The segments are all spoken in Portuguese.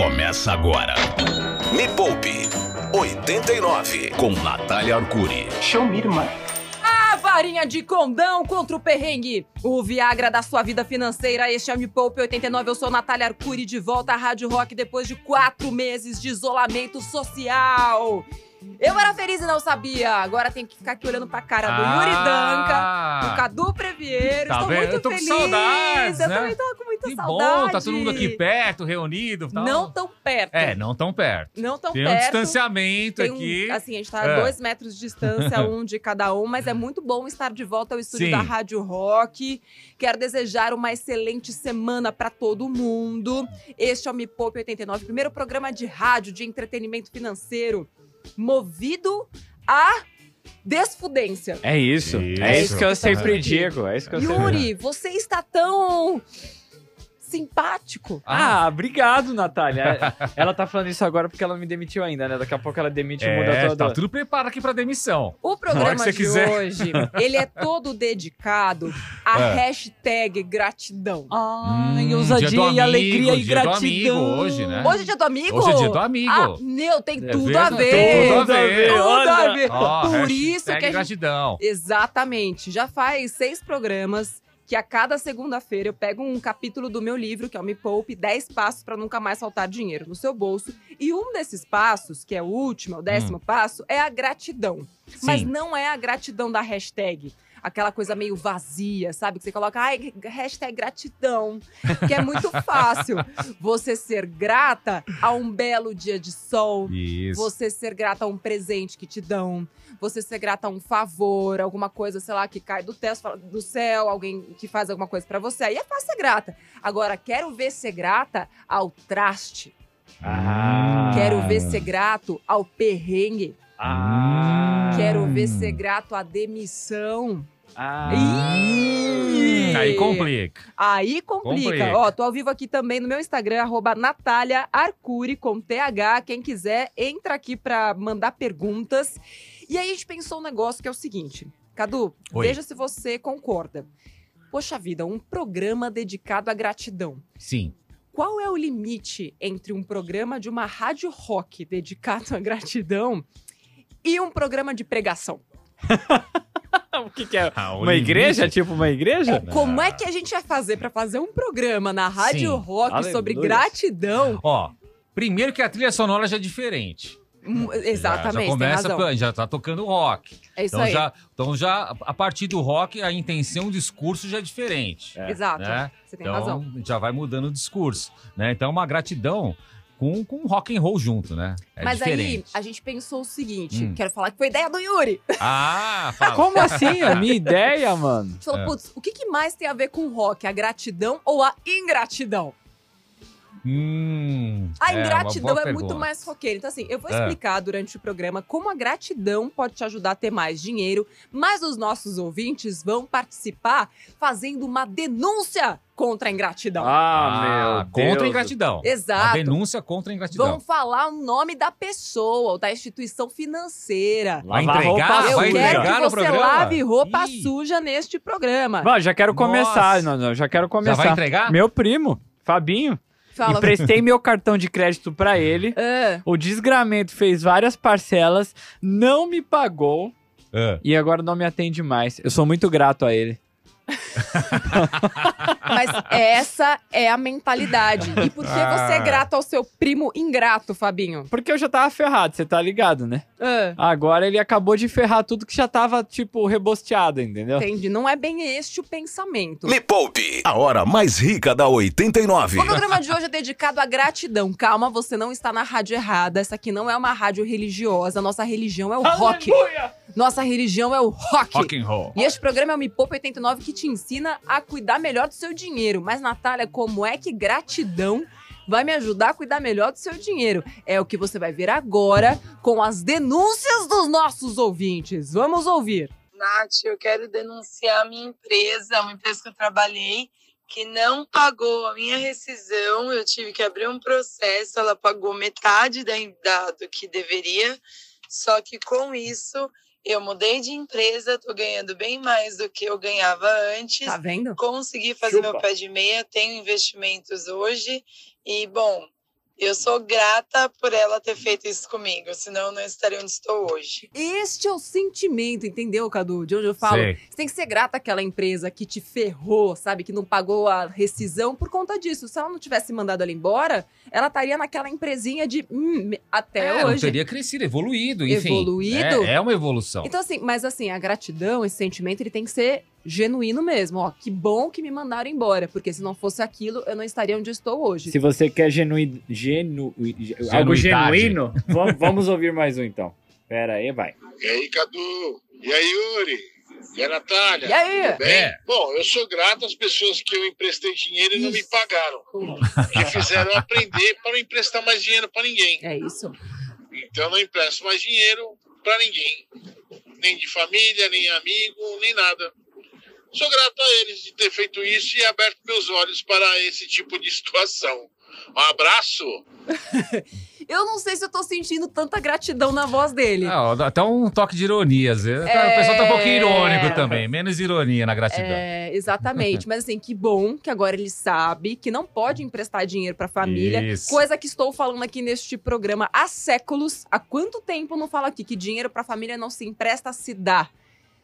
começa agora. Me Poupe 89 com Natália Arcuri. Show me, irmã. A varinha de condão contra o perrengue. O Viagra da sua vida financeira. Este é o Me Poupe 89. Eu sou Natália Arcuri, de volta à Rádio Rock depois de quatro meses de isolamento social. Eu era feliz e não sabia. Agora tem que ficar aqui olhando pra cara do Yuri Danca, do Cadu Previeiro. Tá Estou muito Eu tô com feliz. saudades, Eu né? também tava com muita Que saudade. bom, tá todo mundo aqui perto, reunido. Tal. Não tão perto. É, não tão perto. Não tão Tem um perto. distanciamento Tem um- aqui. assim, a gente tá a É. dois metros de distância, um de cada um, mas é muito bom estar de volta ao estúdio Sim. da Rádio Rock. Quero desejar uma excelente semana pra todo mundo. Este é o Me Poupe 89, primeiro programa de rádio de entretenimento financeiro movido a desfudência. É isso. Isso. É isso que eu tá sempre digo. É isso que eu sempre Yuri, você está tão simpático. Ah, obrigado, Natália. Ela tá falando isso agora porque ela não me demitiu ainda, né? Daqui a pouco ela demite e muda É, toda. tá tudo preparado aqui pra demissão. O programa que você de quiser. hoje, ele é todo dedicado à É. hashtag gratidão. Ai, Hum, ousadia dia do e amigo, alegria e gratidão. amigo hoje, né? Hoje é dia do amigo? Hoje é dia do amigo. Ah, meu, tem É tudo a ver. Tudo a ver. Tudo a ver. Por isso que a gente... gratidão. Exatamente. Já faz seis programas que a cada segunda-feira eu pego um capítulo do meu livro, que é o Me Poupe, 10 passos para nunca mais faltar dinheiro no seu bolso. E um desses passos, que é o último, o décimo passo, é a gratidão. Mas Sim. não é a gratidão da hashtag. Aquela coisa meio vazia, sabe? Que você coloca, ai, hashtag gratidão. Que é muito fácil. Você ser grata a um belo dia de sol. Isso. Você ser grata a um presente que te dão. Você ser grata a um favor, alguma coisa, sei lá, que cai do, teto, do céu, alguém que faz alguma coisa pra você. Aí é fácil ser grata. Agora, quero ver ser grata ao traste. Ah. Quero ver ser grato ao perrengue. Ah. Quero ver ser grato à demissão. Ah. Ih! Aí complica. Aí complica. Complica. Ó, tô ao vivo aqui também no meu Instagram, arroba Natália Arcuri, com TH. Quem quiser, entra aqui pra mandar perguntas. E aí a gente pensou um negócio que é o seguinte. Cadu, Oi. veja se você concorda. Poxa vida, um programa dedicado à gratidão. Sim. Qual é o limite entre um programa de uma rádio rock dedicado à gratidão e um programa de pregação? O que, que é? Ah, o Uma limite- igreja? Tipo uma igreja? Como é que a gente vai fazer pra fazer um programa na rádio Sim. rock sobre Aleluia. gratidão? Ó, primeiro que a trilha sonora já é diferente. Hum, Já- Exatamente, Já, tem começa, já tá tocando rock. É isso Então aí. já, então já, a partir do rock, a intenção, o discurso já é diferente. É. Exato. né? Você tem Então razão. já vai mudando o discurso, né? Então uma gratidão com, com rock and roll junto, né? É Mas aí, diferente. a gente pensou o seguinte: Hum. quero falar que foi ideia do Yuri. Ah, fala. Como assim? A minha ideia, mano. A gente falou, É. putz, o que, que mais tem a ver com rock? A gratidão ou a ingratidão? Hum, A é, ingratidão boa é, muito mais roqueira. Então, assim, eu vou É. explicar durante o programa como a gratidão pode te ajudar a ter mais dinheiro, mas os nossos ouvintes vão participar fazendo uma denúncia contra a ingratidão. Ah, meu Contra a Deus. ingratidão. A Exato. denúncia contra a ingratidão. Vão falar o nome da pessoa ou da instituição financeira. Vai entregar? Eu vai suja. quero entregar que você programa? lave roupa Ih. suja neste programa. Vai, já quero Nossa. começar. Não, não, já quero Já começar. vai entregar? Meu primo, Fabinho. Fala. Emprestei meu cartão de crédito pra ele. Ah, O desgramento fez várias parcelas, não me pagou É. e agora não me atende mais. Eu sou muito grato a ele. mas essa é a mentalidade. E por que você é Ah. grato ao seu primo ingrato, Fabinho? Porque eu já tava ferrado, você tá ligado, né? Ah, Agora ele acabou de ferrar tudo que já tava, tipo, rebosteado, entendeu? entendi. Não é bem este o pensamento. Me Poupe, a hora mais rica da 89. O programa de hoje é dedicado à gratidão. Calma, você não está na rádio errada. Essa aqui não é uma rádio religiosa. Nossa religião é o rock. Nossa religião é o rock. Rock and roll. E este programa é o Me Poupa 89 que te ensina a cuidar melhor do seu dinheiro. Mas, Natália, como é que gratidão vai me ajudar a cuidar melhor do seu dinheiro? É o que você vai ver agora com as denúncias dos nossos ouvintes. Vamos ouvir. Nath, eu quero denunciar a minha empresa, uma empresa que eu trabalhei, que não pagou a minha rescisão. Eu tive que abrir um processo, ela pagou metade da, da- do que deveria. Só que com isso, eu mudei de empresa, tô ganhando bem mais do que eu ganhava antes. Tá vendo? Consegui fazer Chupa. meu pé de meia, tenho investimentos hoje. E, bom, Eu sou grata por ela ter feito isso comigo, senão eu não estaria onde estou hoje. Este é o sentimento, entendeu, Cadu? De onde eu falo. Sei. Você tem que ser grata àquela empresa que te ferrou, sabe? Que não pagou a rescisão por conta disso. Se ela não tivesse mandado ela embora, ela estaria naquela empresinha de hum, até É, hoje. teria crescido, evoluído, enfim. Evoluído? É, é uma evolução. Então, assim, mas assim, a gratidão, esse sentimento, ele tem que ser genuíno mesmo. Ó, que bom que me mandaram embora, porque se não fosse aquilo, eu não estaria onde estou hoje. Se você quer genu... Genu... algo genuíno, vamos, vamos ouvir mais um então. Pera aí, vai. E aí, Cadu? E aí, Yuri? E a Natália? E aí? Tudo bem? É. Bom, eu sou grato às pessoas que eu emprestei dinheiro e não me pagaram. Que fizeram aprender para não emprestar mais dinheiro para ninguém. É isso. Então eu não empresto mais dinheiro para ninguém. Nem de família, nem amigo, nem nada. Sou grato a eles de ter feito isso e aberto meus olhos para esse tipo de situação. Um abraço. Eu não sei se eu tô sentindo tanta gratidão na voz dele. Ah, até um toque de ironia. às vezes. É. O pessoal tá um pouquinho irônico também. Menos ironia na gratidão. É, exatamente. Mas assim, que bom que agora ele sabe que não pode emprestar dinheiro pra família. Isso. Coisa que estou falando aqui neste programa há séculos. Há quanto tempo eu não falo aqui que dinheiro pra família não se empresta, se dá.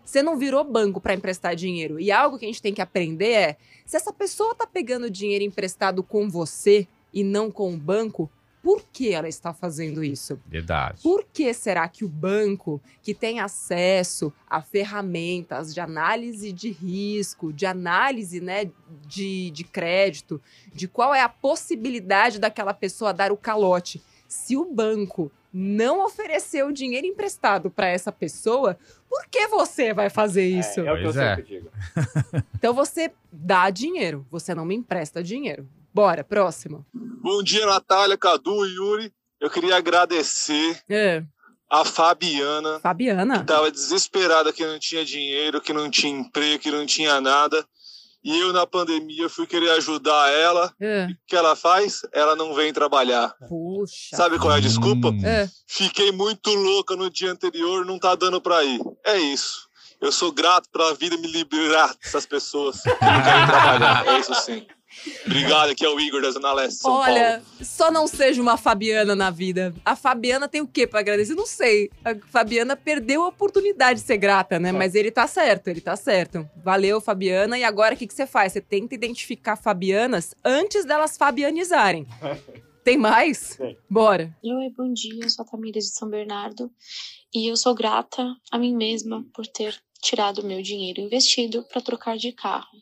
Você não virou banco pra emprestar dinheiro. E algo que a gente tem que aprender é: se essa pessoa tá pegando dinheiro emprestado com você e não com o banco, por que ela está fazendo isso? Verdade. Por que será que o banco, que tem acesso a ferramentas de análise de risco, de análise né, de, de crédito, de qual é a possibilidade daquela pessoa dar o calote, se o banco não ofereceu dinheiro emprestado para essa pessoa, por que você vai fazer isso? É, é o que eu Pois é. sempre digo. Então você dá dinheiro, você não me empresta dinheiro. Bora, próximo. Bom dia, Natália, Cadu e Yuri. Eu queria agradecer É, a Fabiana, que Fabiana. estava desesperada que não tinha dinheiro, que não tinha emprego, que não tinha nada. E eu, na pandemia, fui querer ajudar ela. É. O que ela faz? Ela não vem trabalhar. Puxa. Sabe qual é a desculpa? Hum. É. Fiquei muito louca no dia anterior, não tá dando pra ir. É isso. Eu sou grato pela vida me liberar dessas pessoas que não querem trabalhar. É isso sim. Obrigado, aqui é o Igor da Zona Leste, São Olha, Paulo. só não seja uma Fabiana na vida. A Fabiana tem o quê pra agradecer? Não sei. A Fabiana perdeu a oportunidade de ser grata, né? Mas ele tá certo, ele tá certo. Valeu, Fabiana. E agora o que, que você faz? Você tenta identificar Fabianas antes delas fabianizarem. Tem mais? Tem. Bora. Oi, bom dia. Eu sou a Tamires de São Bernardo e eu sou grata a mim mesma por ter tirado o meu dinheiro investido para trocar de carro.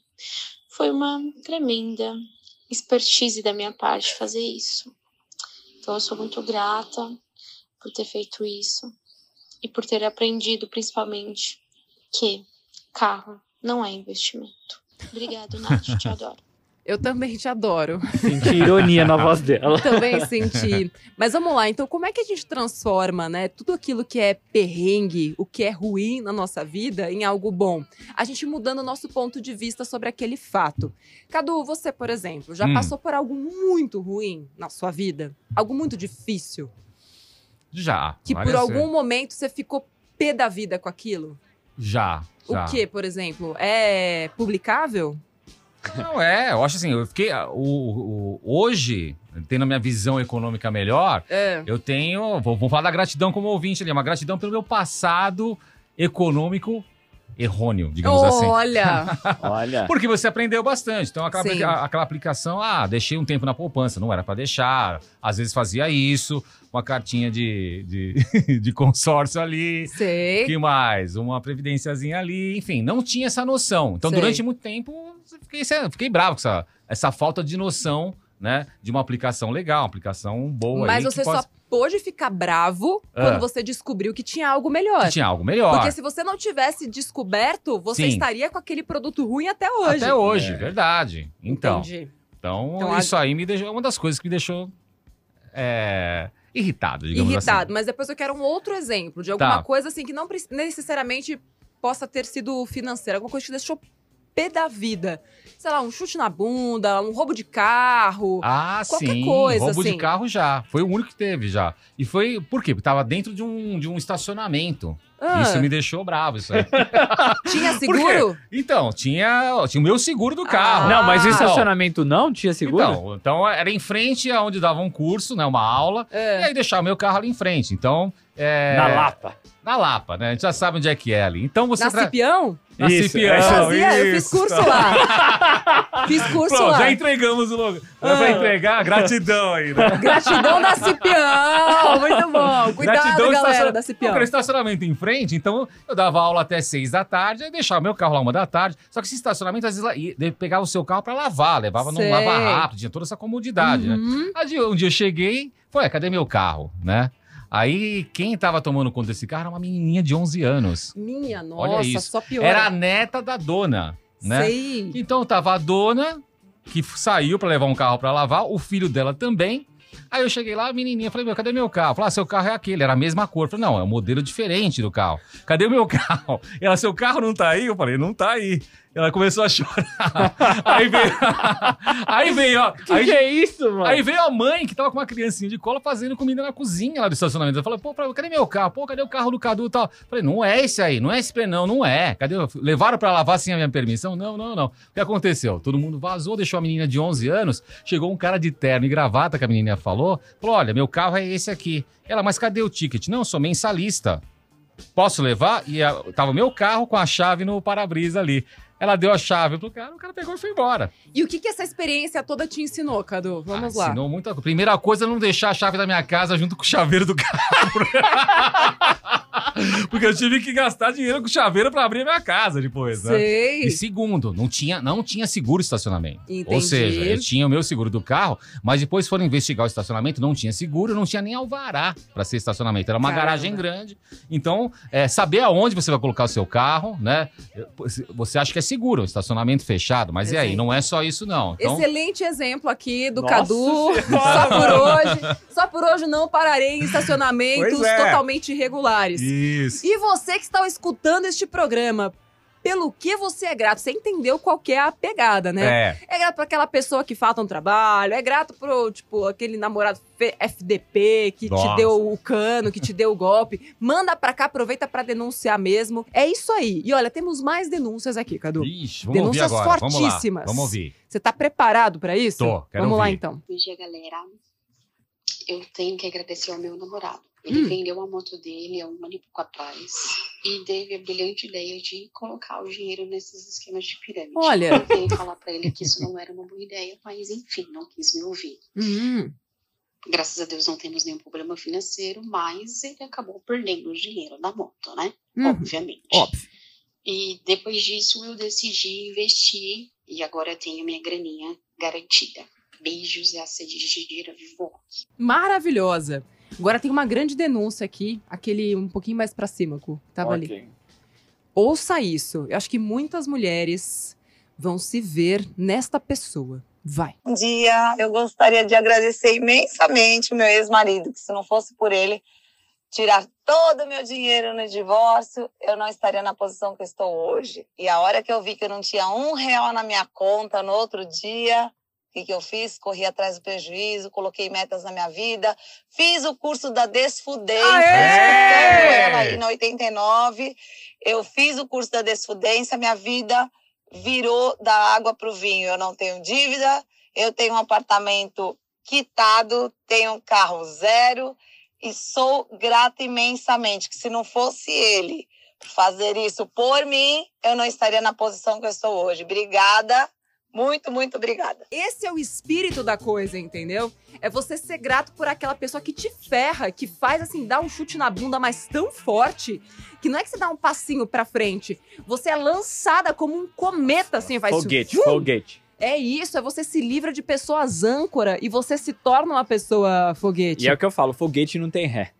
Foi uma tremenda expertise da minha parte fazer isso. Então eu sou muito grata por ter feito isso e por ter aprendido principalmente que carro não é investimento. Obrigado, Nath, te adoro. Eu também te adoro. Senti ironia na voz dela. Também senti. Mas vamos lá, então como é que a gente transforma, né, tudo aquilo que é perrengue, o que é ruim na nossa vida, em algo bom? A gente mudando o nosso ponto de vista sobre aquele fato. Cadu, você, por exemplo, já Hum. passou por algo muito ruim na sua vida? Algo muito difícil? Já. Que por algum vezes. momento você ficou pé da vida com aquilo? Já. já. O que, por exemplo? É publicável? Não, é, eu acho assim, eu fiquei. O, o- hoje, tendo a minha visão econômica melhor, É. eu tenho. Vou, vou falar da gratidão como ouvinte ali, uma gratidão pelo meu passado econômico errôneo, digamos assim. Olha! Olha. Porque você aprendeu bastante. Então, aquela, aplica- aquela aplicação, ah, deixei um tempo na poupança, não era pra deixar. Às vezes fazia isso, uma cartinha de, de, de consórcio ali. Sei. que mais? Uma previdênciazinha ali, enfim, não tinha essa noção. Então, Sei. durante muito tempo, fiquei, fiquei bravo com essa, essa falta de noção, né? De uma aplicação legal, uma aplicação boa. Mas aí, que você pode- só pôde ficar bravo Ah. quando você descobriu que tinha algo melhor. que tinha algo melhor. Porque se você não tivesse descoberto, você Sim. estaria com aquele produto ruim até hoje. Até hoje, É. verdade. Então, Entendi. então, Então, a- isso aí me deixou, é uma das coisas que me deixou é, irritado, digamos Irritado. assim. Mas depois eu quero um outro exemplo de alguma Tá. coisa assim que não necessariamente possa ter sido financeira. Alguma coisa que te deixou P da vida. Sei lá, um chute na bunda, um roubo de carro. Ah, Qualquer sim. coisa, Roubo assim. de carro já. Foi o único que teve já. E foi. Por quê? Porque tava dentro de um, de um estacionamento. Ah, Isso me deixou bravo, isso aí. Tinha seguro? Então, tinha, tinha o meu seguro do carro. Não, mas o Ah. estacionamento não tinha seguro? Então, então era em frente aonde dava um curso, né? Uma aula. É. E aí deixava meu carro ali em frente. Então. é, Na Lapa. Na Lapa, né? A gente já sabe onde é que é ali. Então você. Na tra- Fipião? Na Isso, Cipião. Fazia, eu fiz curso lá. fiz curso Pronto, lá. já entregamos o lugar. Já Ah. Pra entregar, gratidão aí, né? Gratidão da Cipião! Muito bom. Cuidado, Gratidão galera estaciona- da Cipião. Porque estacionamento em frente, então eu dava aula até seis da tarde, aí deixava meu carro lá uma da tarde. Só que esse estacionamento, às vezes, ia- pegava o seu carro pra lavar, levava num Sei. lava rápido, tinha toda essa comodidade, né? Uhum. Aí um dia eu cheguei, foi, cadê meu carro, né? Aí quem tava tomando conta desse carro era uma menininha de 11 anos. Minha Olha nossa, isso. só pior. Era a neta da dona, né? Sei. Então tava a dona, que saiu pra levar um carro pra lavar, o filho dela também. Aí eu cheguei lá, a menininha, falei, meu, cadê meu carro? Falei, ah, seu carro é aquele, era a mesma cor. Falei, não, é um modelo diferente do carro. Cadê o meu carro? Ela, seu carro não tá aí? Eu falei, não tá aí. Ela começou a chorar. aí veio. aí veio, ó. Que Aí, que é isso, mano? aí veio a mãe que tava com uma criancinha de cola fazendo comida na cozinha lá do estacionamento. Ela falou, pô, cadê meu carro? Pô, cadê o carro do Cadu e tal? Falei, não é esse aí, não é esse não, não é. Cadê? Levaram pra lavar sem a minha permissão? Não, não, não. O que aconteceu? Todo mundo vazou, deixou a menina de 11 anos. Chegou um cara de terno e gravata que a menina falou. Falou, olha, meu carro é esse aqui. Ela, mas cadê o ticket? Não, sou mensalista. Posso levar? E a, tava o meu carro com a chave no para-brisa ali. Ela deu a chave pro cara, o cara pegou e foi embora. E o que, que essa experiência toda te ensinou, Cadu? Vamos Ah, lá. Ensinou muita coisa. Primeira coisa, não deixar a chave da minha casa junto com o chaveiro do carro. Porque eu tive que gastar dinheiro com chaveiro pra abrir a minha casa depois, né? Sei. E segundo, não tinha, não tinha seguro estacionamento. Entendi. Ou seja, eu tinha o meu seguro do carro, mas depois foram investigar o estacionamento, não tinha seguro, não tinha nem alvará para ser estacionamento. Era uma Caramba. garagem grande. Então, é, saber aonde você vai colocar o seu carro, né? Você acha que é seguro, um estacionamento fechado, mas e aí? Não é só isso, não. Então, Excelente exemplo aqui do Nossa Cadu. Senhora. Só por hoje. Só por hoje não pararei em estacionamentos é. totalmente irregulares. Isso. E você que está escutando este programa, pelo que você é grato? Você entendeu qual que é a pegada, né? É. É grato pra aquela pessoa que falta um trabalho, é grato pro, tipo, aquele namorado FDP que te Nossa. deu o cano, que te deu o golpe. Manda pra cá, aproveita pra denunciar mesmo. É isso aí. E olha, temos mais denúncias aqui, Cadu. Ixi, vamos Denúncias ouvir agora. fortíssimas. Vamos lá. Vamos ouvir. Você tá preparado pra isso? Tô, quero Vamos lá ouvir. então. Bom dia, galera. Eu tenho que agradecer ao meu namorado. Ele Hum. vendeu a moto dele há um ano e pouco atrás e teve a brilhante ideia de colocar o dinheiro nesses esquemas de pirâmide. Olha. Eu tentei falar pra ele que isso não era uma boa ideia, mas enfim, não quis me ouvir. Uhum. Graças a Deus não temos nenhum problema financeiro, mas ele acabou perdendo o dinheiro da moto, né? Uhum. Obviamente. Óbvio. E depois disso eu decidi investir e agora tenho minha graninha garantida. Beijos e a sede de dinheiro vivo. Maravilhosa. Agora tem uma grande denúncia aqui, aquele um pouquinho mais pra cima, Cu. Tava ali. Ok. Ouça isso. Eu acho que muitas mulheres vão se ver nesta pessoa. Vai. Bom dia, eu gostaria de agradecer imensamente o meu ex-marido, que se não fosse por ele tirar todo o meu dinheiro no divórcio, eu não estaria na posição que estou hoje. E a hora que eu vi que eu não tinha um real na minha conta no outro dia, que, que eu fiz? Corri atrás do prejuízo, coloquei metas na minha vida, fiz o curso da desfudência, escutando ela aí na 89, eu fiz o curso da desfudência, minha vida virou da água para o vinho. Eu não tenho dívida, eu tenho um apartamento quitado, tenho um carro zero e sou grata imensamente. Que se não fosse ele fazer isso por mim, eu não estaria na posição que eu estou hoje. Obrigada, muito, muito obrigada. Esse é o espírito da coisa, entendeu? É você ser grato por aquela pessoa que te ferra, que faz assim, dá um chute na bunda, mas tão forte, que não é que você dá um passinho pra frente. Você é lançada como um cometa, assim, vai Foguete, foguete. É isso, é você se livra de pessoas âncora e você se torna uma pessoa foguete. E é o que eu falo, foguete não tem ré.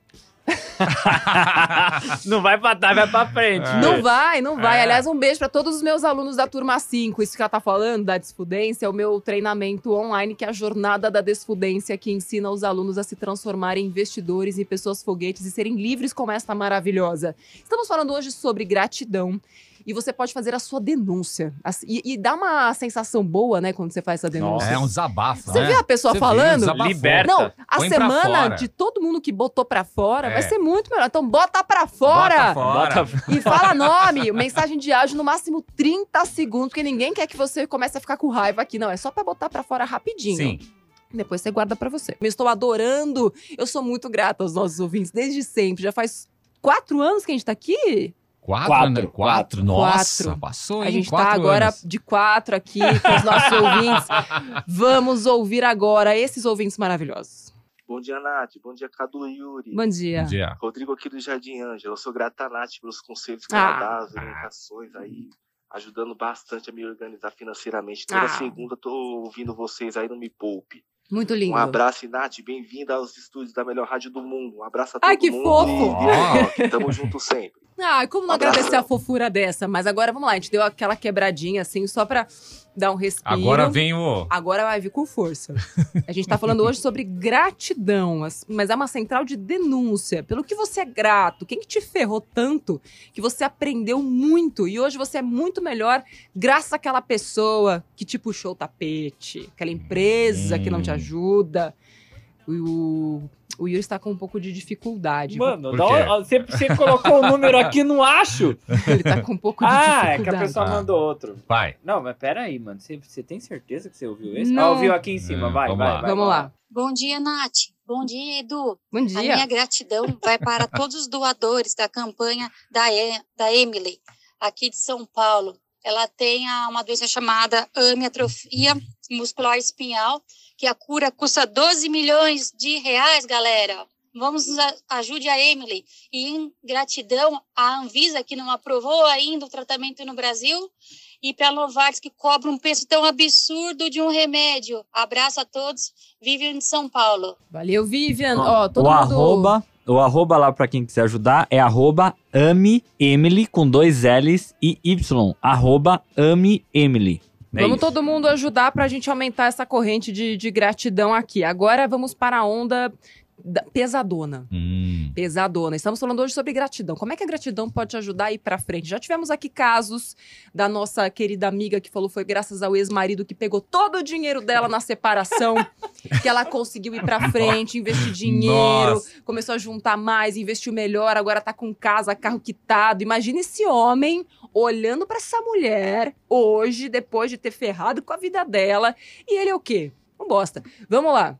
não vai pra trás, vai pra frente. É. Não vai, não vai. É. Aliás, um beijo pra todos os meus alunos da turma 5. Isso que ela tá falando da desfudência é o meu treinamento online, que é a jornada da desfudência, que ensina os alunos a se transformarem em investidores e pessoas foguetes e serem livres como esta maravilhosa. Estamos falando hoje sobre gratidão. E você pode fazer a sua denúncia. E, e dá uma sensação boa, né, quando você faz essa denúncia. É um desabafo, Você né? vê a pessoa Você vê, falando? desabafou. Liberta. Não, a Põe semana de todo mundo que botou pra fora vai É. ser muito melhor. Então bota pra fora. Bota fora. E fala nome, mensagem de áudio no máximo 30 segundos, porque ninguém quer que você comece a ficar com raiva aqui. Não, é só pra botar pra fora rapidinho. Sim. Depois você guarda pra você. Eu estou adorando. Eu sou muito grata aos nossos ouvintes desde sempre. Já faz quatro anos que a gente tá aqui. Quatro, Quatro, né? quatro. Quatro. Nossa, Quatro. passou, A gente tá Quatro agora anos. de quatro aqui com os nossos ouvintes. Vamos ouvir agora esses ouvintes maravilhosos. Bom dia, Nath. Bom dia, Cadu e Yuri. Bom dia. Bom dia. Rodrigo aqui do Jardim Ângela. Eu sou grata a Nath pelos conselhos que Ah. ela dá, as orientações aí, ajudando bastante a me organizar financeiramente. Toda Ah. segunda eu tô ouvindo vocês aí no Me Poupe. Muito lindo. Um abraço, Nath. Bem-vinda aos estúdios da melhor rádio do mundo. Um abraço a todo Ai, que mundo. fofo. E. Tamo junto sempre. Ah, como não Um agradecer a fofura dessa? Mas agora vamos lá, a gente deu aquela quebradinha assim, só pra dar um respiro. Agora vem o. Agora vai vir com força. A gente tá falando hoje sobre gratidão, as- mas é uma central de denúncia. Pelo que você é grato, quem que te ferrou tanto que você aprendeu muito e hoje você é muito melhor graças àquela pessoa que te puxou o tapete, aquela empresa que não te Hum. ajuda. O, o Yuri está com um pouco de dificuldade. Mano, você, você colocou o número aqui, não acho. Ele tá com um pouco de Ah, dificuldade. é que a pessoa Ah. mandou outro. Vai. Não, mas pera aí, mano. Você, você tem certeza que você ouviu esse? Não. Ah, ouviu aqui em cima. Hum, vai, vamos vai, lá. vai. Vamos lá. Bom dia, Nath. Bom dia, Edu. Bom A dia. minha gratidão vai para todos os doadores da campanha da, e da Emily, aqui de São Paulo. Ela tem a- uma doença chamada amiatrofia muscular espinhal, que a cura custa 12 milhões de reais, galera. Vamos, ajude a Emily. E em gratidão à Anvisa, que não aprovou ainda o tratamento no Brasil, e para a Novartis, que cobra um preço tão absurdo de um remédio. Abraço a todos. Vivian de São Paulo. Valeu, Vivian. Ó, todo o mundo... arroba, o arroba lá pra quem quiser ajudar é arroba ame Emily com dois L's e Y. Arroba ame Emily. É vamos isso. todo mundo ajudar pra gente aumentar essa corrente de, de gratidão aqui. Agora vamos para a onda da- pesadona. Hum. Pesadona. Estamos falando hoje sobre gratidão. Como é que a gratidão pode te ajudar a ir pra frente? Já tivemos aqui casos da nossa querida amiga que falou foi graças ao ex-marido que pegou todo o dinheiro dela na separação, que ela conseguiu ir pra frente, investir dinheiro, Nossa. começou a juntar mais, investiu melhor, agora tá com casa, carro quitado. Imagina esse homem olhando pra essa mulher hoje, depois de ter ferrado com a vida dela, e ele é o quê? Um bosta. Vamos lá.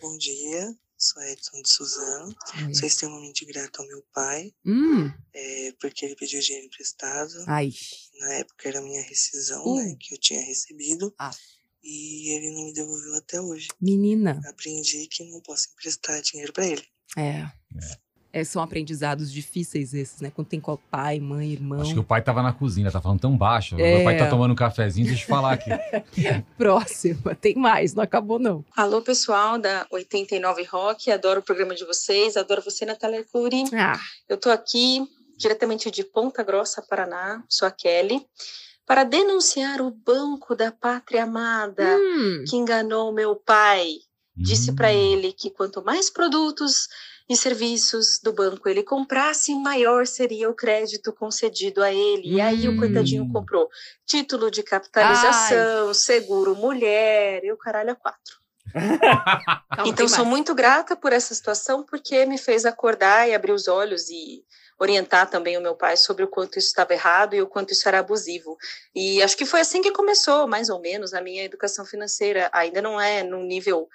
Bom dia, sou Edson de Suzano. Sou extremamente grato ao meu pai, Hum, é, porque ele pediu dinheiro emprestado. ai. Na época era a minha rescisão, Uh. né, que eu tinha recebido. Ah. E ele não me devolveu até hoje. Menina. Aprendi que não posso emprestar dinheiro pra ele. É. É, são aprendizados difíceis esses, né? Quando tem pai, mãe, irmão. Acho que o pai tava na cozinha, tá falando tão baixo. É. Meu pai tá tomando um cafezinho, deixa eu falar aqui. Próxima. Tem mais, não acabou não. Alô, pessoal da 89 Rock, adoro o programa de vocês, adoro você, Natália Arcuri. Ah, Eu tô aqui diretamente de Ponta Grossa, Paraná, sou a Kelly, para denunciar o Banco da Pátria Amada, hum, que enganou meu pai. Disse Hum. para ele que quanto mais produtos e serviços do banco ele comprasse, maior seria o crédito concedido a ele. E aí o coitadinho Hum. comprou título de capitalização, seguro mulher e o caralho a quatro. Então, tem sou muito grata por essa situação, porque me fez acordar e abrir os olhos e orientar também o meu pai sobre o quanto isso estava errado e o quanto isso era abusivo. E acho que foi assim que começou, mais ou menos, a minha educação financeira. Ainda não é num nível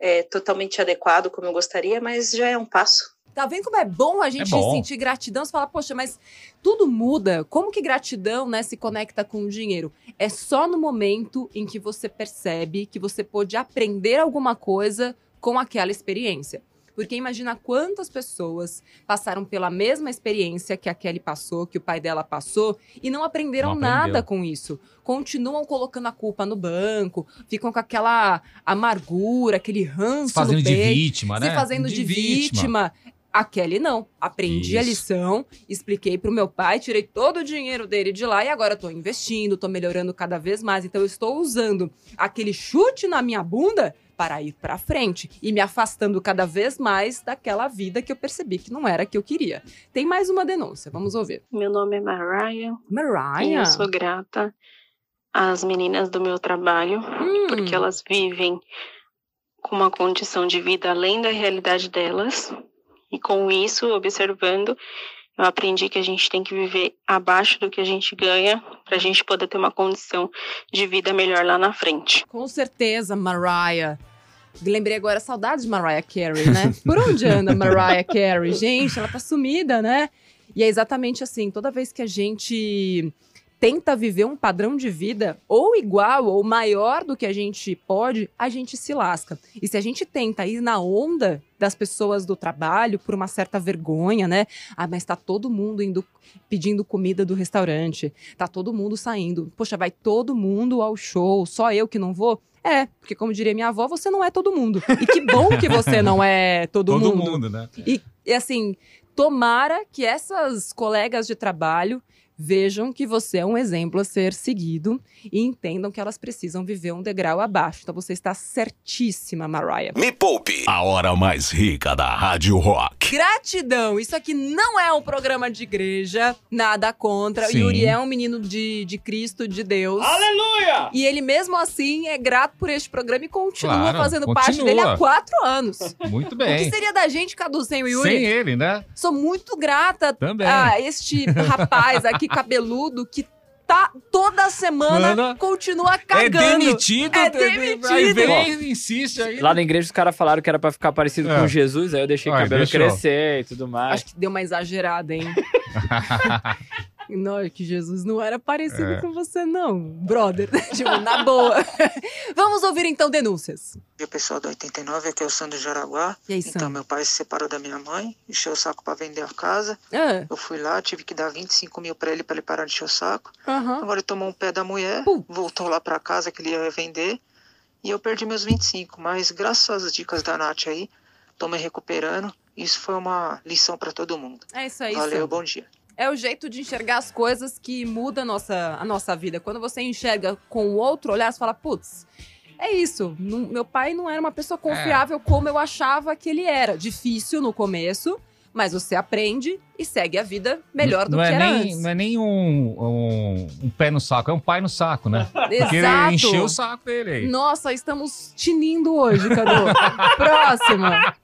é, totalmente adequado como eu gostaria, mas já é um passo. Tá vendo como é bom a gente É bom. sentir gratidão? Você fala, poxa, mas tudo muda. Como que gratidão, né, se conecta com o dinheiro? É só no momento em que você percebe que você pôde aprender alguma coisa com aquela experiência. Porque imagina quantas pessoas passaram pela mesma experiência que a Kelly passou, que o pai dela passou, e não aprenderam Não nada com isso. Continuam colocando a culpa no banco, ficam com aquela amargura, aquele ranço Se fazendo no de peito vítima, né? se fazendo de, vítima. A Kelly não. Aprendi a Isso. lição, expliquei pro meu pai, tirei todo o dinheiro dele de lá e agora tô investindo, tô melhorando cada vez mais. Então eu estou usando aquele chute na minha bunda para ir para frente e me afastando cada vez mais daquela vida que eu percebi que não era a que eu queria. Tem mais uma denúncia, vamos ouvir. Meu nome é Mariah. Mariah. eu sou grata às meninas do meu trabalho, porque elas vivem com uma condição de vida além da realidade delas. E com isso, observando, eu aprendi que a gente tem que viver abaixo do que a gente ganha para a gente poder ter uma condição de vida melhor lá na frente. Com certeza, Mariah. Lembrei agora, saudades de Mariah Carey, né? Por onde anda Mariah Carey? Gente, ela tá sumida, né? E é exatamente assim, toda vez que a gente tenta viver um padrão de vida ou igual ou maior do que a gente pode, a gente se lasca. E se a gente tenta ir na onda das pessoas do trabalho por uma certa vergonha, né? Ah, mas tá todo mundo indo pedindo comida do restaurante, tá todo mundo saindo. Poxa, vai todo mundo ao show, só eu que não vou? É, porque como diria minha avó, você não é todo mundo. E que bom que você não é todo, Todo mundo. mundo, né? E, e assim, tomara que essas colegas de trabalho vejam que você é um exemplo a ser seguido e entendam que elas precisam viver um degrau abaixo. Então você está certíssima, Mariah. Me Poupe, a hora mais rica da Rádio Rock. Gratidão! Isso aqui não é um programa de igreja, nada contra. Sim. O Yuri é um menino de, de Cristo, de Deus. Aleluia! E ele mesmo assim é grato por este programa e continua Claro, fazendo continua. parte dele há quatro anos. Muito O bem. que seria da gente, Cadu, sem o Yuri? Sem ele, né? Sou muito grata Também. a este rapaz aqui, cabeludo, que tá toda semana, Mana, continua É cagando. demitido. É Aí demitido. vem e insiste aí. Lá na igreja os caras falaram que era pra ficar parecido É. com Jesus, aí eu deixei o cabelo deixou. crescer e tudo mais. Acho que deu uma exagerada, hein? Não, é que Jesus não era parecido É. com você, não, brother. tipo, na boa. Vamos ouvir então denúncias. E o pessoal do 89, aqui é o Sandro Jaraguá. E aí, então, Sandro? meu pai se separou da minha mãe, encheu o saco pra vender a casa. Ah. Eu fui lá, tive que dar 25 mil pra ele, pra ele parar de encher o saco. Aham. Agora ele tomou um pé da mulher, voltou lá pra casa que ele ia vender. E eu perdi meus 25. Mas graças às dicas da Nath aí, tô me recuperando. Isso foi uma lição pra todo mundo. É isso aí, Valeu, Sandro. bom dia. É o jeito de enxergar as coisas que muda a nossa, a nossa vida. Quando você enxerga com outro olhar, você fala, putz, é isso. Não- meu pai não era uma pessoa confiável como eu achava que ele era. Difícil no começo, mas você aprende e segue a vida melhor do não que é era nem, antes. Não é nem um, um, um pé no saco, é um pai no saco, né? Porque ele Exato. encheu o saco dele aí. Nossa, estamos tinindo hoje, Cadu. Próxima.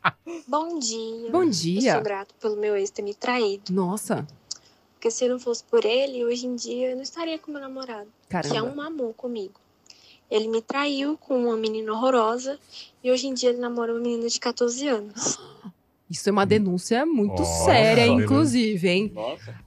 Bom dia. Bom dia. Eu sou grato pelo meu ex ter me traído. Nossa. Porque se não fosse por ele, hoje em dia eu não estaria com meu namorado. Caramba. Que é um amor comigo. Ele me traiu com uma menina horrorosa e hoje em dia ele namora uma menina de 14 anos. Isso é uma denúncia muito Nossa, séria, inclusive, hein?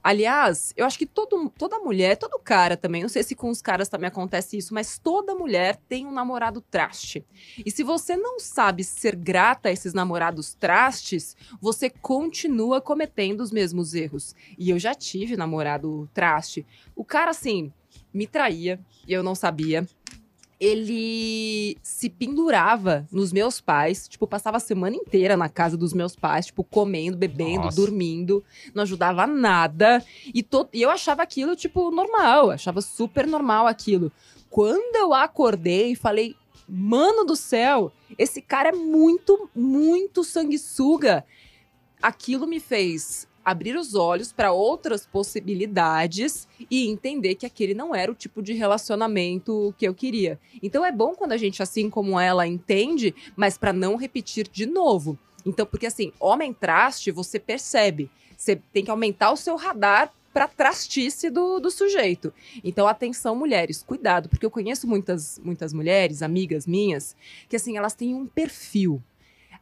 Aliás, eu acho que todo, toda mulher, todo cara também, não sei se com os caras também acontece isso, mas toda mulher tem um namorado traste. E se você não sabe ser grata a esses namorados trastes, você continua cometendo os mesmos erros. E eu já tive namorado traste. O cara, assim, me traía e eu não sabia ele se pendurava nos meus pais, tipo, passava a semana inteira na casa dos meus pais, tipo, comendo, bebendo, Nossa. dormindo, não ajudava nada. E, to- e eu achava aquilo, tipo, normal, achava super normal aquilo. Quando eu acordei e falei, mano do céu, esse cara é muito, muito sanguessuga. Aquilo me fez abrir os olhos para outras possibilidades e entender que aquele não era o tipo de relacionamento que eu queria. Então é bom quando a gente, assim como ela, entende, mas para não repetir de novo. Então, porque assim, homem traste, você percebe. Você tem que aumentar o seu radar para trastice do, do sujeito. Então, atenção, mulheres, cuidado, porque eu conheço muitas, muitas mulheres, amigas minhas, que assim, elas têm um perfil.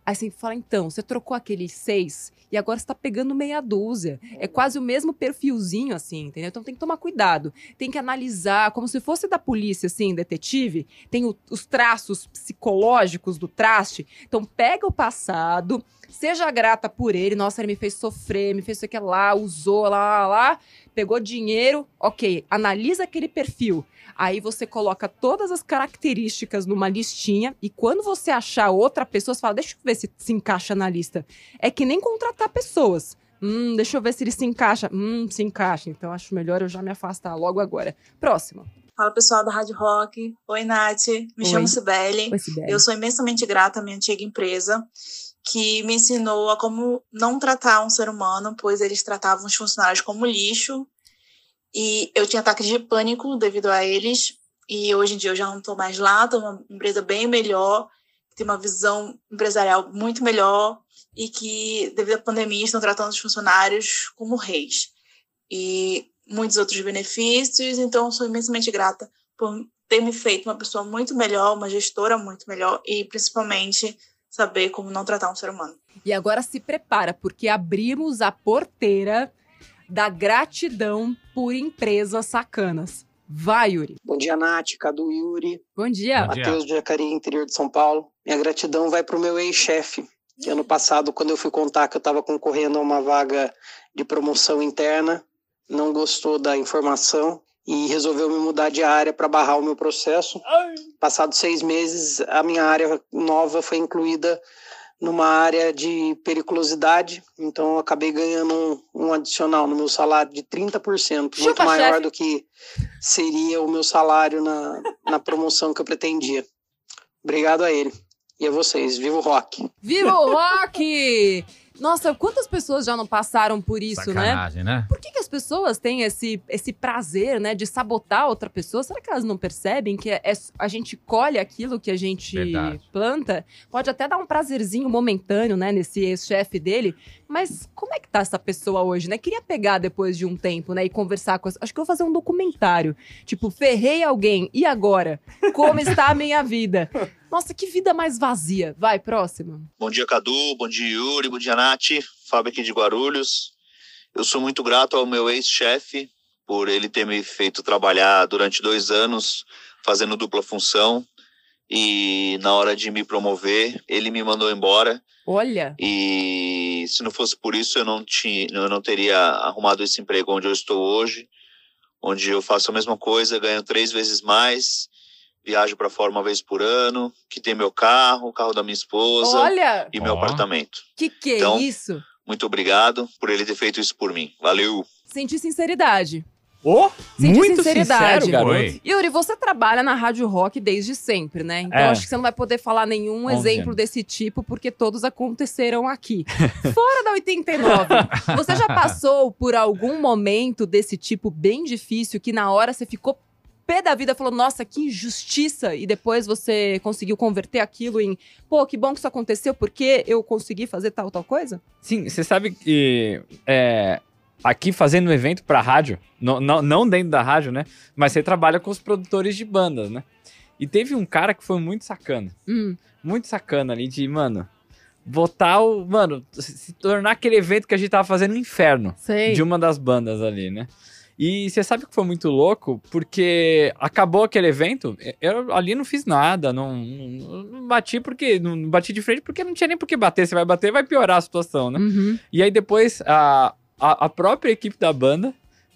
Aí você fala, então, você trocou aquele seis e agora você tá pegando meia dúzia. É quase o mesmo perfilzinho, assim, entendeu? Então tem que tomar cuidado. Tem que analisar, como se fosse da polícia, assim, detetive. Tem o- os traços psicológicos do traste. Então pega o passado, seja grata por ele. Nossa, ele me fez sofrer, me fez isso aqui lá, usou, lá, lá, lá. Pegou dinheiro, ok. Analisa aquele perfil. Aí você coloca todas as características numa listinha e quando você achar outra pessoa, você fala, deixa eu ver se se encaixa na lista. É que nem contratar pessoas. Hum, deixa eu ver se ele se encaixa. Hum, se encaixa. Então acho melhor eu já me afastar logo agora. Próximo. Fala pessoal da Rádio Rock. Oi, Nath. Me Oi. chamo Sibeli. Oi, Sibeli. Eu sou imensamente grata à minha antiga empresa, que me ensinou a como não tratar um ser humano, pois eles tratavam os funcionários como lixo. E eu tinha ataques de pânico devido a eles. E hoje em dia eu já não estou mais lá, estou numa empresa bem melhor, que tem uma visão empresarial muito melhor e que, devido à pandemia, estão tratando os funcionários como reis. E muitos outros benefícios, então sou imensamente grata por ter me feito uma pessoa muito melhor, uma gestora muito melhor e principalmente saber como não tratar um ser humano. E agora se prepara, porque abrimos a porteira da gratidão por empresas sacanas. Vai, Yuri. Bom dia, Nath, Cadu Yuri. Bom dia. Matheus de Jacareí, interior de São Paulo. Minha gratidão vai para o meu ex-chefe, que ano passado, quando eu fui contar que eu estava concorrendo a uma vaga de promoção interna, não gostou da informação e resolveu me mudar de área para barrar o meu processo. Passados seis meses, a minha área nova foi incluída numa área de periculosidade, então eu acabei ganhando um, um adicional no meu salário de 30%, muito Chupa, maior chefe. do que seria o meu salário na, na promoção que eu pretendia. Obrigado a ele. E a vocês. Viva o rock! Viva o rock! Nossa, quantas pessoas já não passaram por isso, né? Sacanagem, né? Por que, que as pessoas têm esse, esse prazer, né, de sabotar outra pessoa? Será que elas não percebem que é, é- a gente colhe aquilo que a gente Verdade. planta? Pode até dar um prazerzinho momentâneo, né, nesse ex-chefe dele. Mas como é que tá essa pessoa hoje, né? Queria pegar depois de um tempo, né, e conversar com as... Acho que eu vou fazer um documentário. Tipo, ferrei alguém, e agora? Como está a minha vida? Nossa, que vida mais vazia. Vai, próximo. Bom dia, Cadu. Bom dia, Yuri. Bom dia, Nath. Fábio aqui de Guarulhos. Eu sou muito grato ao meu ex-chefe por ele ter me feito trabalhar durante dois anos fazendo dupla função. E na hora de me promover, ele me mandou embora. Olha. E se não fosse por isso, eu não, tinha, eu não teria arrumado esse emprego onde eu estou hoje, onde eu faço a mesma coisa, ganho três vezes mais, viajo para fora uma vez por ano, que tem meu carro, o carro da minha esposa Olha! e meu Ó. apartamento. Que que Então, é isso? Muito obrigado por ele ter feito isso por mim. Valeu! Senti sinceridade. Ô, Senti muito sinceridade. sincero, garoto. Yuri, você trabalha na Rádio Rock desde sempre, né? Então É. acho que você não vai poder falar nenhum 11 exemplo anos. desse tipo, porque todos aconteceram aqui. Fora da 89, você já passou por algum momento desse tipo bem difícil que na hora você ficou pé da vida, falou, nossa, que injustiça, e depois você conseguiu converter aquilo em, pô, que bom que isso aconteceu, porque eu consegui fazer tal, tal coisa? Sim, você sabe que é, aqui fazendo um evento pra rádio, não, não, não dentro da rádio, né? Mas você trabalha com os produtores de bandas, né? E teve um cara que foi muito sacana. Hum. Muito sacana ali de, mano, botar o. Mano, se se tornar aquele evento que a gente tava fazendo no inferno. Sei. De uma das bandas ali, né? E você sabe que foi muito louco, porque acabou aquele evento, eu ali não fiz nada, não, não, não bati porque. Não bati de frente porque não tinha nem por que bater. Você vai bater, vai piorar a situação, né? Uhum. E aí depois a, a, a própria equipe da banda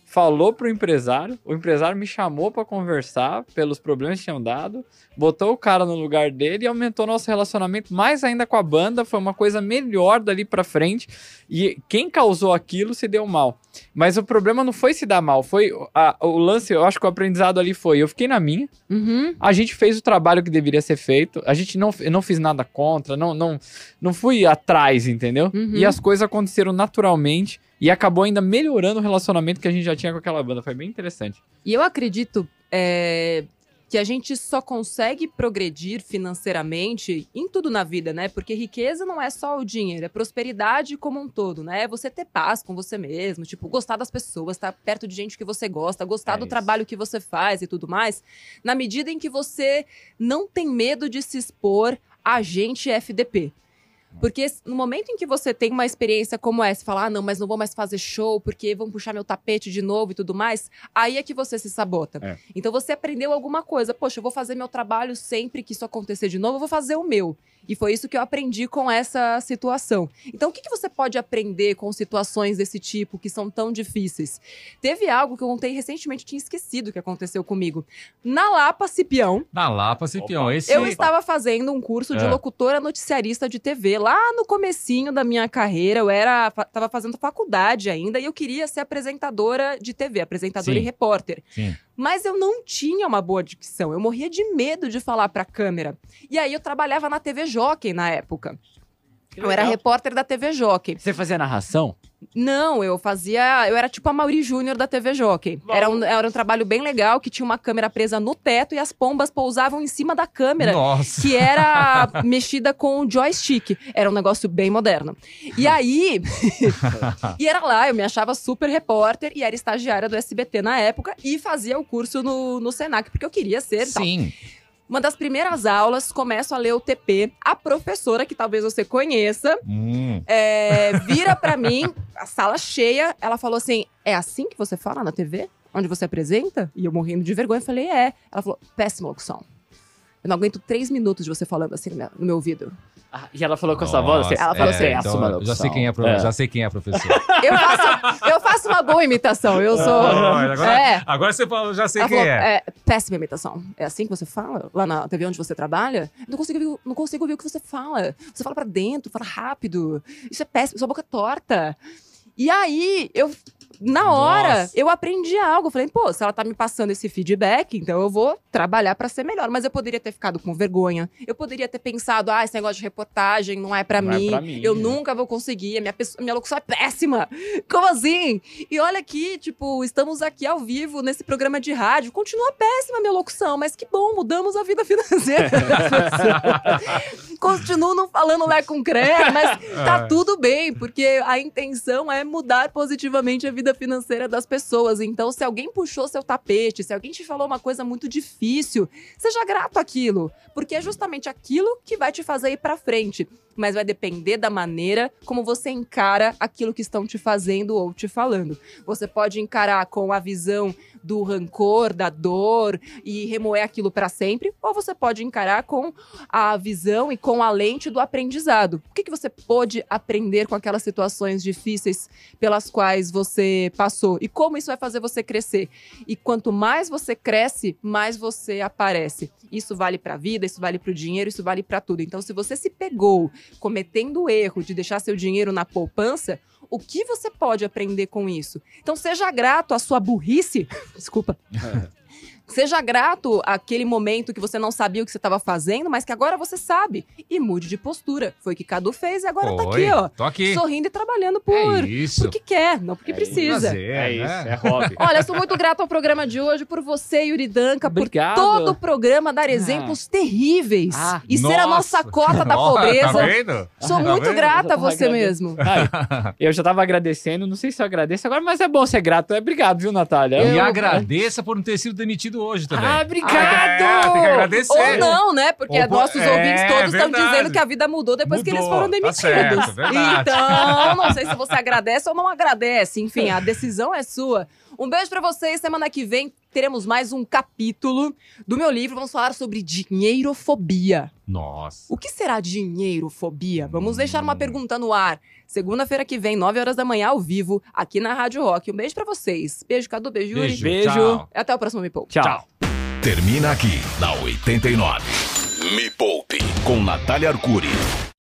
falou pro empresário, o empresário me chamou pra conversar pelos problemas que tinham dado, botou o cara no lugar dele e aumentou nosso relacionamento mais ainda com a banda, foi uma coisa melhor dali pra frente. E quem causou aquilo se deu mal. Mas o problema não foi se dar mal, foi a- o lance, eu acho que o aprendizado ali foi, eu fiquei na minha, Uhum. a gente fez o trabalho que deveria ser feito. A gente não, eu não fiz nada contra, não, não, não fui atrás, entendeu? Uhum. E as coisas aconteceram naturalmente e acabou ainda melhorando o relacionamento que a gente já tinha com aquela banda. Foi bem interessante. E eu acredito é, que a gente só consegue progredir financeiramente em tudo na vida, né? Porque riqueza não é só o dinheiro, é prosperidade como um todo, né? É você ter paz com você mesmo, tipo, gostar das pessoas, estar perto de gente que você gosta, gostar É do isso. trabalho que você faz e tudo mais, na medida em que você não tem medo de se expor a gente FDP. Porque no momento em que você tem uma experiência como essa, falar, ah, não, mas não vou mais fazer show porque vão puxar meu tapete de novo e tudo mais, aí é que você se sabota. É. Então você aprendeu alguma coisa. Poxa, eu vou fazer meu trabalho sempre que isso acontecer de novo, eu vou fazer o meu. E foi isso que eu aprendi com essa situação. Então, o que, que você pode aprender com situações desse tipo que são tão difíceis? Teve algo que eu contei recentemente, eu tinha esquecido que aconteceu comigo. Na Lapa Cipião, Na Lapa, Cipião. Esse... eu estava fazendo um curso de É. locutora noticiarista de TV lá no comecinho da minha carreira, eu era, tava fazendo faculdade ainda e eu queria ser apresentadora de TV, apresentadora Sim. e repórter. Sim. Mas eu não tinha uma boa dicção, eu morria de medo de falar pra câmera. E aí eu trabalhava na TV Jockey na época. Eu era repórter da TV Jockey. Você fazia narração? Não, eu fazia. Eu era tipo a Mauri Júnior da TV Jockey. Era um, era um trabalho bem legal que tinha uma câmera presa no teto e as pombas pousavam em cima da câmera. Nossa. Que era mexida com o joystick. Era um negócio bem moderno. E aí. e era lá, eu me achava super repórter e era estagiária do SBT na época e fazia o curso no, no Senac, porque eu queria ser. tal. Uma das primeiras aulas, começo a ler o TP. A professora, que talvez você conheça, Hum. é, vira pra mim, a sala cheia, ela falou assim: é assim que você fala na TV? Onde você apresenta? E eu morrendo de vergonha, falei, é. Ela falou, péssima locução. Eu não aguento três minutos de você falando assim no meu, no meu ouvido. Ah, e ela falou com essa voz? Assim, Ela falou assim, péssima então, locução. já sei quem é, a pro- É. já sei quem é a professora. Eu faço, eu faço uma boa imitação, eu sou. Olha, agora, é. agora você falou, já sei Ela quem falou, é. péssima imitação. É assim que você fala? Lá na TV onde você trabalha? Não consigo, ouvir- não consigo ouvir o que você fala. Você fala pra dentro, fala rápido. Isso é péssimo, sua boca é torta. E aí, eu. Na hora, Nossa. eu aprendi algo. Eu falei, pô, se ela tá me passando esse feedback, então eu vou trabalhar pra ser melhor. Mas eu poderia ter ficado com vergonha. Eu poderia ter pensado, ah, esse negócio de reportagem não é pra, Não é mim. pra mim, Eu né? nunca vou conseguir. A minha, pessoa, minha locução é péssima. Como assim? E olha aqui, tipo, estamos aqui ao vivo nesse programa de rádio. Continua péssima a minha locução, mas que bom, mudamos a vida financeira não falando lá com cré, mas tá É. tudo bem, porque a intenção é mudar positivamente a vida financeira das pessoas. Então, se alguém puxou seu tapete, se alguém te falou uma coisa muito difícil, seja grato àquilo, porque é justamente aquilo que vai te fazer ir pra frente. Mas vai depender da maneira como você encara aquilo que estão te fazendo ou te falando. Você pode encarar com a visão do rancor, da dor e remoer aquilo pra sempre, ou você pode encarar com a visão e com a lente do aprendizado. O que, que você pôde aprender com aquelas situações difíceis pelas quais você passou e como isso vai fazer você crescer. E quanto mais você cresce, mais você aparece. Isso vale pra vida, isso vale pro dinheiro, isso vale pra tudo. Então, se você se pegou cometendo o erro de deixar seu dinheiro na poupança, o que você pode aprender com isso? Então, seja grato à sua burrice. Desculpa. Seja grato àquele momento que você não sabia o que você estava fazendo, mas que agora você sabe. E mude de postura. Foi o que Cadu fez e agora tá Foi, aqui, ó. tô aqui. Sorrindo e trabalhando por, É isso. porque quer, não porque precisa. Prazer, É isso, né? é hobby. Olha, eu sou muito grato ao programa de hoje, por você, Yuri Danca, Obrigado. por todo o programa dar exemplos terríveis Ah, e ser a nossa cota da Ó, pobreza. Tá vendo? Sou Tá muito vendo? grata a você mesmo. Ai, eu já tava agradecendo, não sei se eu agradeço agora, mas é bom ser grato. É obrigado, viu, Natália? E Eu- agradeça por não ter sido demitido hoje também. Ah, obrigado! É, tem que agradecer. Ou não, né? Porque Ou nossos é, ouvintes todos estão dizendo que a vida mudou depois que eles Mudou, foram tá demitidos. certo, verdade. então, não sei se você agradece ou não agradece. Enfim, a decisão é sua. Um beijo pra vocês. Semana que vem teremos mais um capítulo do meu livro. Vamos falar sobre dinheirofobia. Nossa. O que será dinheirofobia? Vamos deixar Hum. uma pergunta no ar. Segunda-feira que vem, 9 horas da manhã, ao vivo, aqui na Rádio Rock. Um beijo pra vocês. Beijo, Cadu. Beijo, Yuri. Beijo. Beijo. Tchau. Até o próximo Me Poupe. Tchau. Termina aqui, na 89. Me Poupe, com Natália Arcuri.